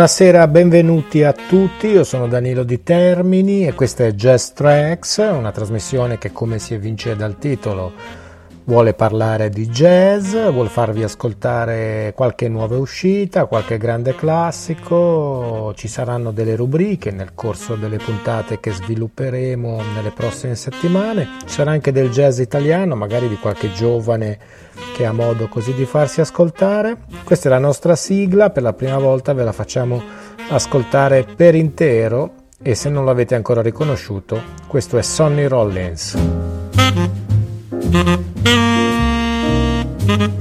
Buonasera, benvenuti a tutti, io sono Danilo Di Termini e questa è Jazz Tracks, una trasmissione che come si evince dal titolo vuole parlare di jazz, vuole farvi ascoltare qualche nuova uscita, qualche grande classico, ci saranno delle rubriche nel corso delle puntate che svilupperemo nelle prossime settimane, ci sarà anche del jazz italiano, magari di qualche giovane che ha modo così di farsi ascoltare. Questa è la nostra sigla, per la prima volta ve la facciamo ascoltare per intero e se non l'avete ancora riconosciuto, questo è Sonny Rollins. Thank you.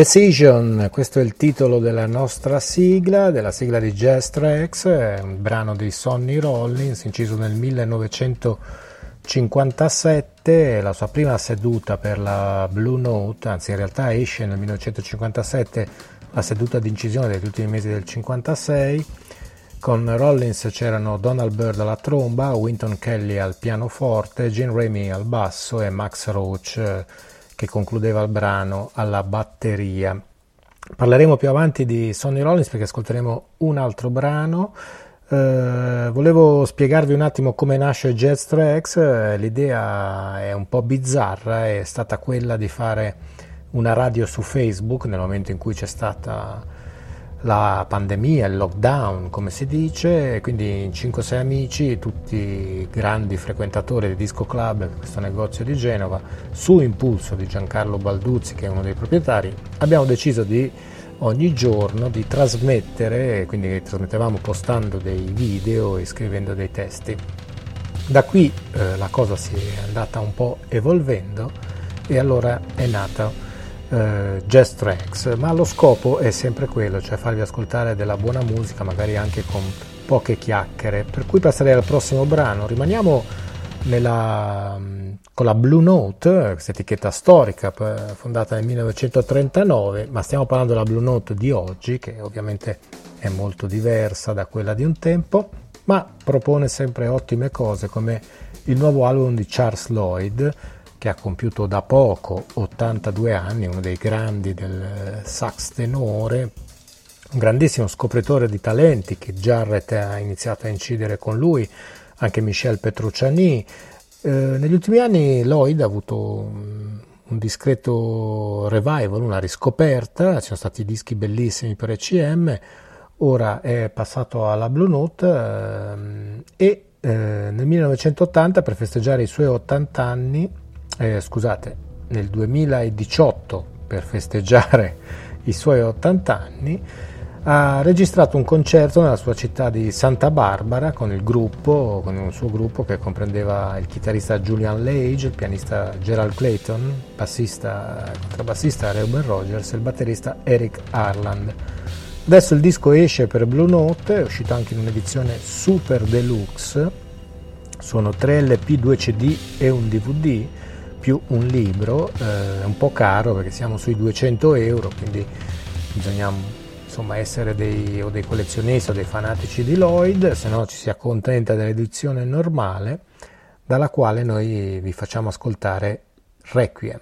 Decision, questo è il titolo della nostra sigla, della sigla di Jazz Tracks, un brano di Sonny Rollins inciso nel 1957, la sua prima seduta per la Blue Note, anzi in realtà esce nel 1957 la seduta di incisione degli ultimi mesi del 1956. Con Rollins c'erano Donald Byrd alla tromba, Winton Kelly al pianoforte, Gene Remy al basso e Max Roach che concludeva il brano alla batteria. Parleremo più avanti di Sonny Rollins perché ascolteremo un altro brano. Eh, volevo spiegarvi un attimo come nasce Jazz Tracks. Eh, l'idea è un po' bizzarra, è stata quella di fare una radio su Facebook nel momento in cui c'è stata la pandemia, il lockdown come si dice, quindi in 5-6 amici, tutti grandi frequentatori di Disco Club, questo negozio di Genova, su impulso di Giancarlo Balduzzi che è uno dei proprietari, abbiamo deciso di ogni giorno di trasmettere, quindi trasmettevamo postando dei video e scrivendo dei testi. Da qui eh, la cosa si è andata un po' evolvendo e allora è nata eh, jazz tracks, ma lo scopo è sempre quello, cioè farvi ascoltare della buona musica, magari anche con poche chiacchiere. Per cui passerei al prossimo brano. Rimaniamo nella, mm, con la Blue Note, questa etichetta storica fondata nel 1939, ma stiamo parlando della Blue Note di oggi, che ovviamente è molto diversa da quella di un tempo, ma propone sempre ottime cose come il nuovo album di Charles Lloyd che ha compiuto da poco 82 anni, uno dei grandi del sax tenore, un grandissimo scopritore di talenti che Jarrett ha iniziato a incidere con lui, anche Michel Petrucciani. Eh, negli ultimi anni Lloyd ha avuto un discreto revival, una riscoperta, ci sono stati dischi bellissimi per ECM, ora è passato alla Blue Note eh, e eh, nel 1980 per festeggiare i suoi 80 anni eh, scusate, nel 2018 per festeggiare i suoi 80 anni ha registrato un concerto nella sua città di Santa Barbara con il gruppo, con un suo gruppo che comprendeva il chitarrista Julian Lage, il pianista Gerald Clayton, il bassista, contrabbassista Reuben Rogers e il batterista Eric Harland. Adesso il disco esce per Blue Note, è uscito anche in un'edizione super deluxe, sono 3 LP, 2 CD e un DVD più un libro, eh, è un po' caro perché siamo sui 200 euro, quindi bisogna insomma, essere dei, o dei collezionisti o dei fanatici di Lloyd, se no ci si accontenta dell'edizione normale, dalla quale noi vi facciamo ascoltare Requiem.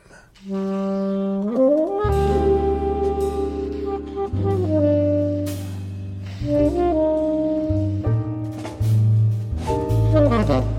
Mm-hmm.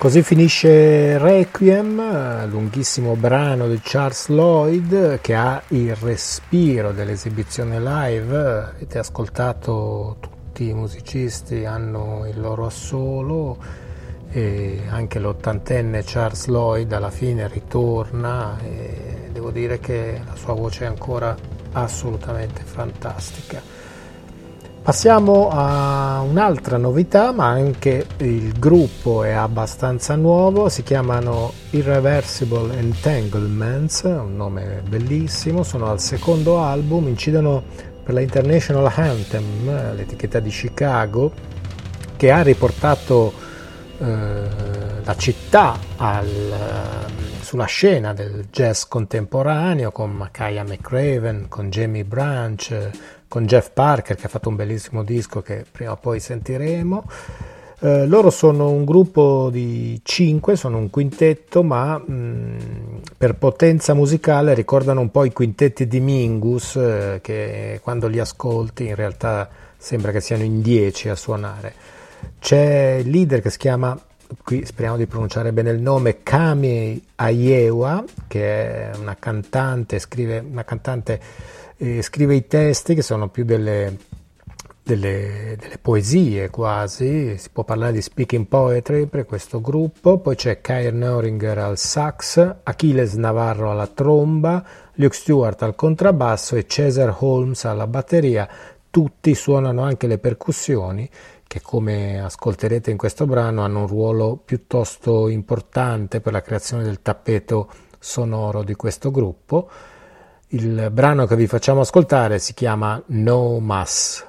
Così finisce Requiem, lunghissimo brano di Charles Lloyd che ha il respiro dell'esibizione live. Avete ascoltato tutti i musicisti hanno il loro assolo e anche l'ottantenne Charles Lloyd alla fine ritorna e devo dire che la sua voce è ancora assolutamente fantastica. Passiamo a un'altra novità, ma anche il gruppo è abbastanza nuovo, si chiamano Irreversible Entanglements, un nome bellissimo, sono al secondo album, incidono per la International Anthem, l'etichetta di Chicago, che ha riportato eh, la città al, sulla scena del jazz contemporaneo con Makaya McRaven, con Jamie Branch, con Jeff Parker che ha fatto un bellissimo disco che prima o poi sentiremo. Eh, loro sono un gruppo di cinque, sono un quintetto, ma mh, mm, per potenza musicale ricordano un po' i quintetti di Mingus, eh, che quando li ascolti in realtà sembra che siano in dieci a suonare. C'è il leader che si chiama, qui speriamo di pronunciare bene il nome, Kami Ayewa, che è una cantante, scrive una cantante eh, scrive i testi che sono più delle, delle, delle, poesie quasi, si può parlare di speaking poetry per questo gruppo, poi c'è Kyle Noringer al sax, Achilles Navarro alla tromba, Luke Stewart al contrabbasso e Cesar Holmes alla batteria, tutti suonano anche le percussioni che come ascolterete in questo brano hanno un ruolo piuttosto importante per la creazione del tappeto sonoro di questo gruppo. Il brano che vi facciamo ascoltare si chiama No Mass.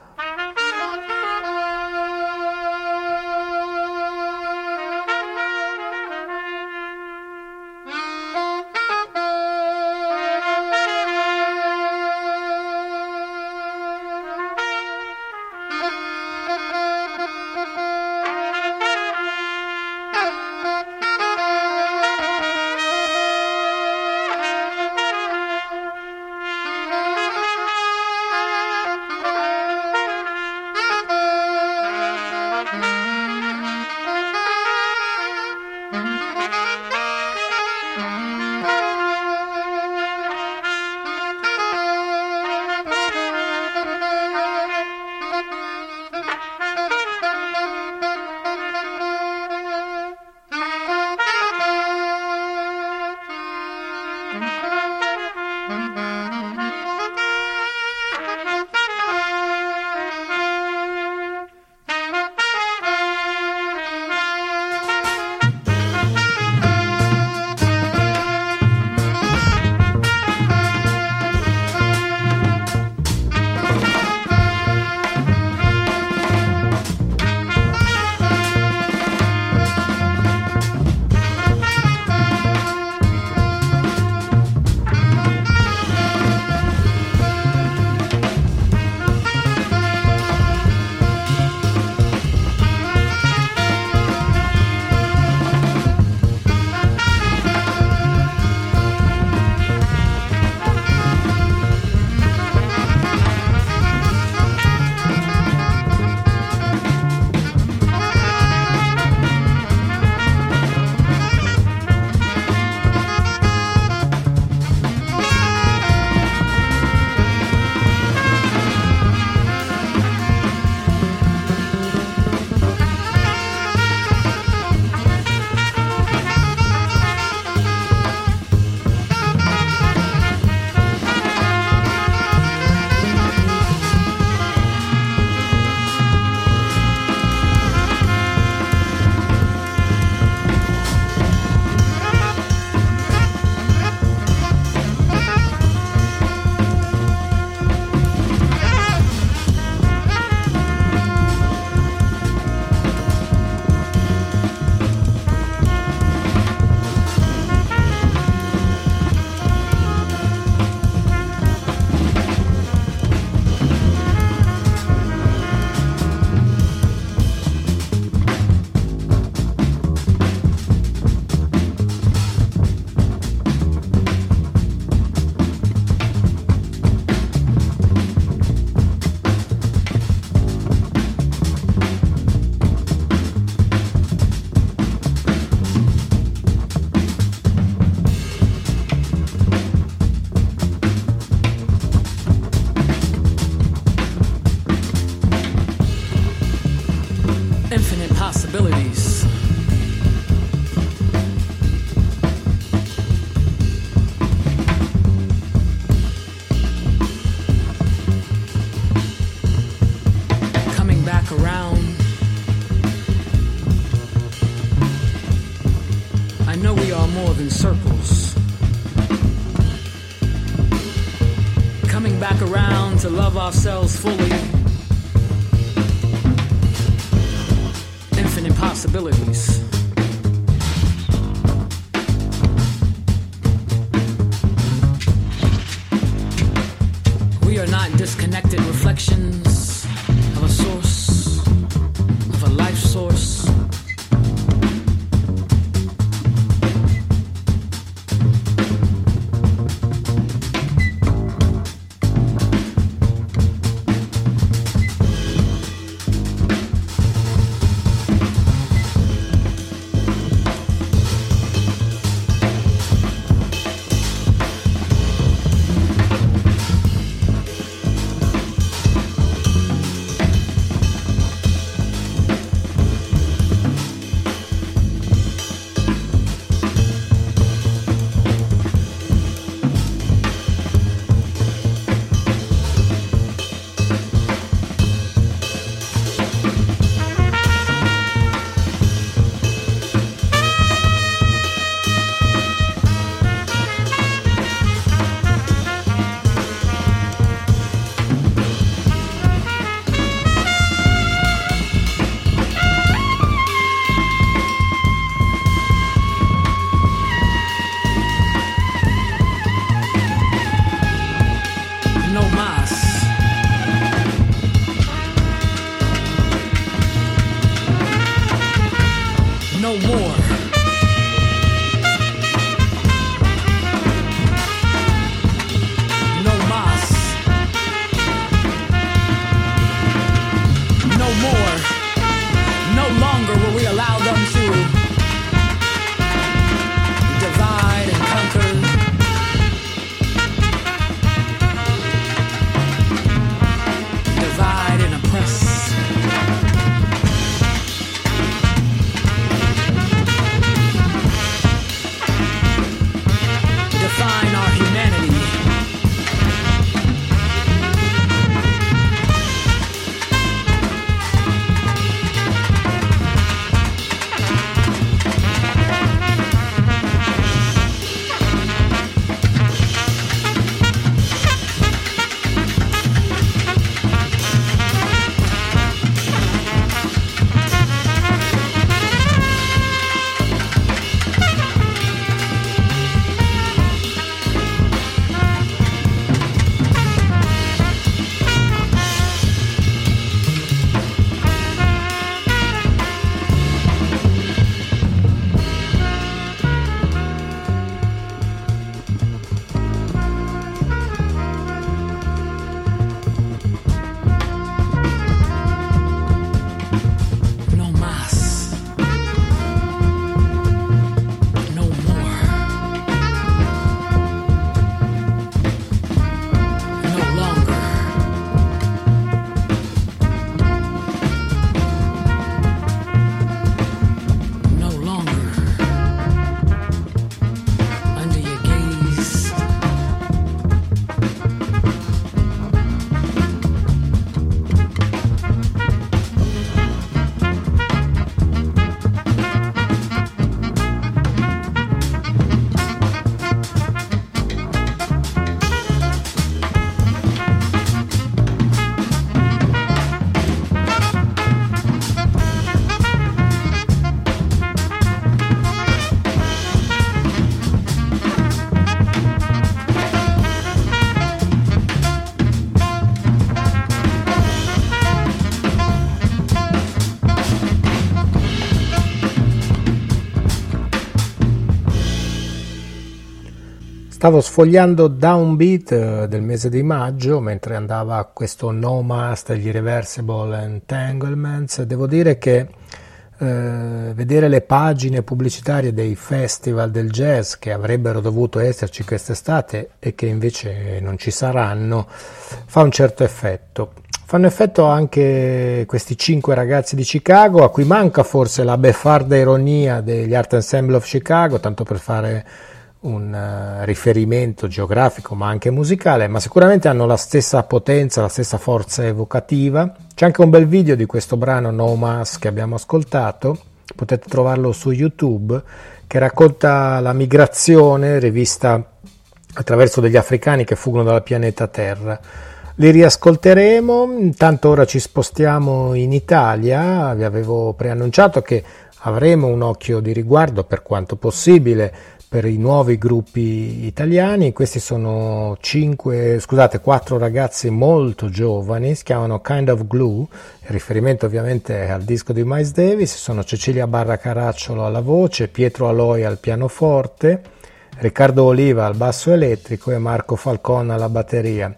Love ourselves fully. Stavo sfogliando Downbeat eh, del mese di maggio mentre andava questo No Must degli Irreversible Entanglements. Devo dire che eh, vedere le pagine pubblicitarie dei festival del jazz che avrebbero dovuto esserci quest'estate e che invece non ci saranno fa un certo effetto. Fanno effetto anche questi cinque ragazzi di Chicago, a cui manca forse la beffarda ironia degli Art Ensemble of Chicago, tanto per fare un uh, riferimento geografico ma anche musicale, ma sicuramente hanno la stessa potenza, la stessa forza evocativa. C'è anche un bel video di questo brano No Mass che abbiamo ascoltato, potete trovarlo su YouTube, che racconta la migrazione rivista attraverso degli africani che fuggono dal pianeta Terra. Li riascolteremo, intanto ora ci spostiamo in Italia, vi avevo preannunciato che avremo un occhio di riguardo per quanto possibile per i nuovi gruppi italiani. Questi sono cinque, scusate, quattro ragazzi molto giovani, si chiamano Kind of Glue, il riferimento ovviamente al disco di Miles Davis, sono Cecilia Barra Caracciolo alla voce, Pietro Aloi al pianoforte, Riccardo Oliva al basso elettrico e Marco Falcone alla batteria.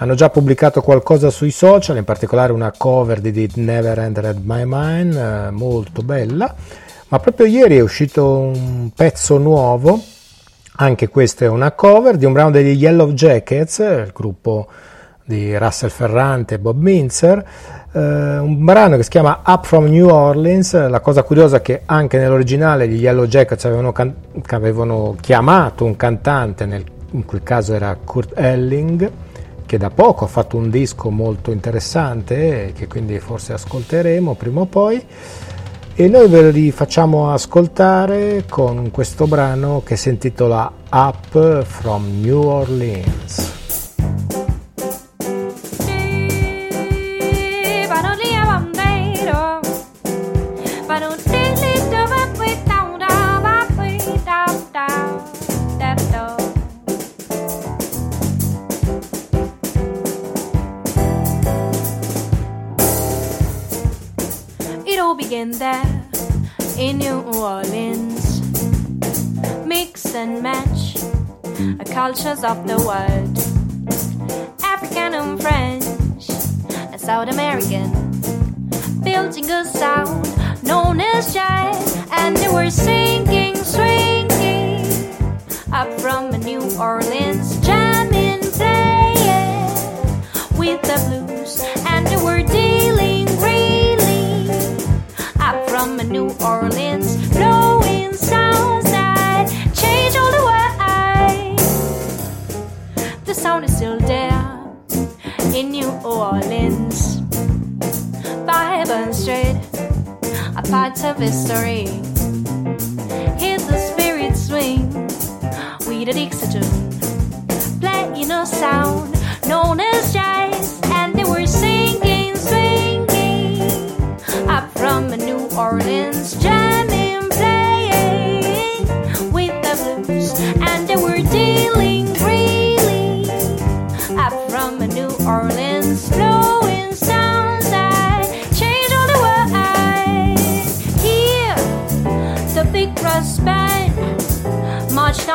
Hanno già pubblicato qualcosa sui social, in particolare una cover di Did Never Enter My Mind, eh, molto bella, ma proprio ieri è uscito un pezzo nuovo, anche questa è una cover, di un brano degli Yellow Jackets, il gruppo di Russell Ferrante e Bob Minzer, eh, un brano che si chiama Up from New Orleans. La cosa curiosa è che anche nell'originale gli Yellow Jackets avevano, can- avevano chiamato un cantante, nel, in quel caso era Kurt Elling, che da poco ha fatto un disco molto interessante che quindi forse ascolteremo prima o poi e noi ve li facciamo ascoltare con questo brano che si intitola Up from New Orleans. Cultures of the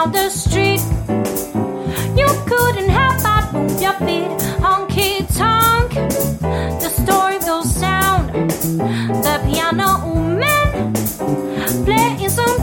down the street. You couldn't help but move your feet, honky tonk. The story will sound, the piano playing some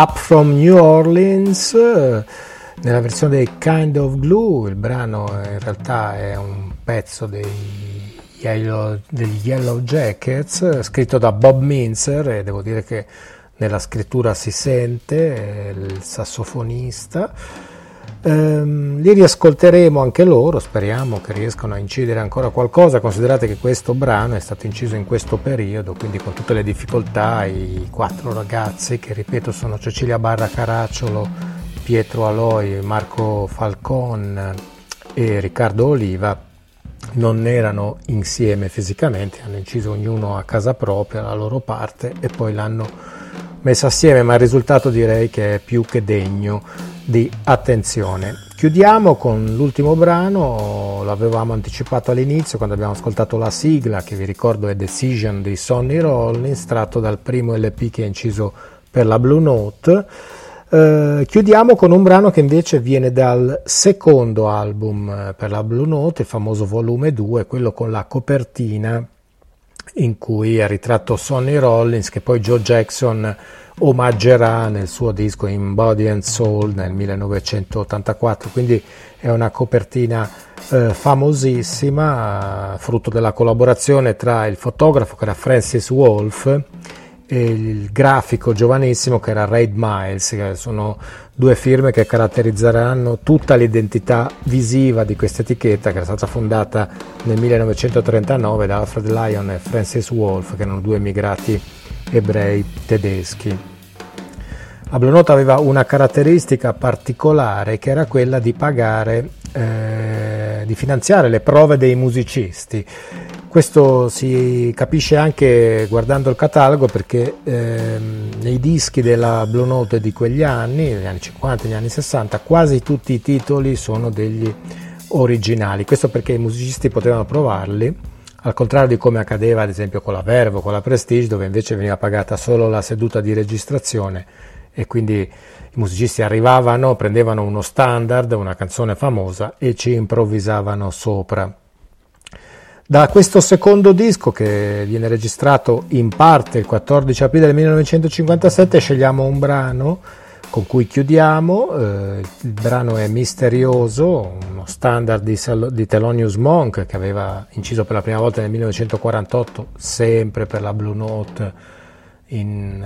Up from New Orleans, eh, nella versione dei Kind of Glue, il brano in realtà è un pezzo dei Yellow, degli Yellow Jackets, eh, scritto da Bob Minzer e devo dire che nella scrittura si sente, è il sassofonista. Ehm, li riascolteremo anche loro, speriamo che riescano a incidere ancora qualcosa. Considerate che questo brano è stato inciso in questo periodo, quindi con tutte le difficoltà, i quattro ragazzi che ripeto sono Cecilia Barra Caracciolo, Pietro Aloi, Marco Falcon e Riccardo Oliva non erano insieme fisicamente, hanno inciso ognuno a casa propria la loro parte e poi l'hanno messa assieme, ma il risultato direi che è più che degno di attenzione. Chiudiamo con l'ultimo brano, l'avevamo anticipato all'inizio quando abbiamo ascoltato la sigla, che vi ricordo è Decision di Sonny Rollins, tratto dal primo LP che ha inciso per la Blue Note. Eh, chiudiamo con un brano che invece viene dal secondo album eh, per la Blue Note, il famoso volume 2, quello con la copertina in cui è ritratto Sonny Rollins che poi Joe Jackson omaggerà nel suo disco In Body and Soul nel 1984, quindi è una copertina eh, famosissima, frutto della collaborazione tra il fotografo che era Francis Wolff e il grafico giovanissimo che era Raid Miles, che sono due firme che caratterizzeranno tutta l'identità visiva di questa etichetta che era stata fondata nel 1939 da Alfred Lyon e Francis Wolff, che erano due emigrati ebrei tedeschi. Note aveva una caratteristica particolare che era quella di pagare, eh, di finanziare le prove dei musicisti. Questo si capisce anche guardando il catalogo perché ehm, nei dischi della Blue Note di quegli anni, negli anni 50 e negli anni 60, quasi tutti i titoli sono degli originali. Questo perché i musicisti potevano provarli, al contrario di come accadeva ad esempio con la Verve o con la Prestige, dove invece veniva pagata solo la seduta di registrazione e quindi i musicisti arrivavano, prendevano uno standard, una canzone famosa e ci improvvisavano sopra. Da questo secondo disco, che viene registrato in parte il 14 aprile del 1957, scegliamo un brano con cui chiudiamo. Eh, il brano è Misterioso, uno standard di, di Thelonious Monk che aveva inciso per la prima volta nel 1948, sempre per la Blue Note, in,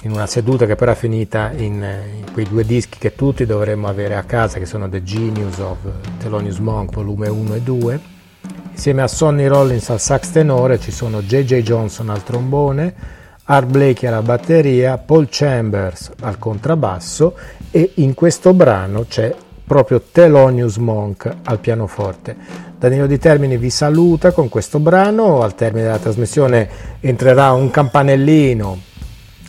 in una seduta che però è finita in, in, quei due dischi che tutti dovremmo avere a casa, che sono The Genius of Thelonious Monk, volume 1 e 2 Insieme a Sonny Rollins al sax tenore ci sono J.J. Johnson al trombone, Art Blakey alla batteria, Paul Chambers al contrabbasso e in questo brano c'è proprio Thelonious Monk al pianoforte. Danilo Di Termini vi saluta con questo brano, al termine della trasmissione entrerà un campanellino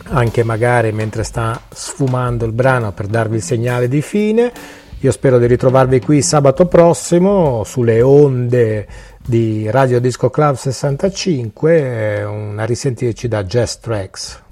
anche magari mentre sta sfumando il brano per darvi il segnale di fine. Io spero di ritrovarvi qui sabato prossimo sulle onde di Radio Disco Club 65, una risentirci da Jazz Tracks.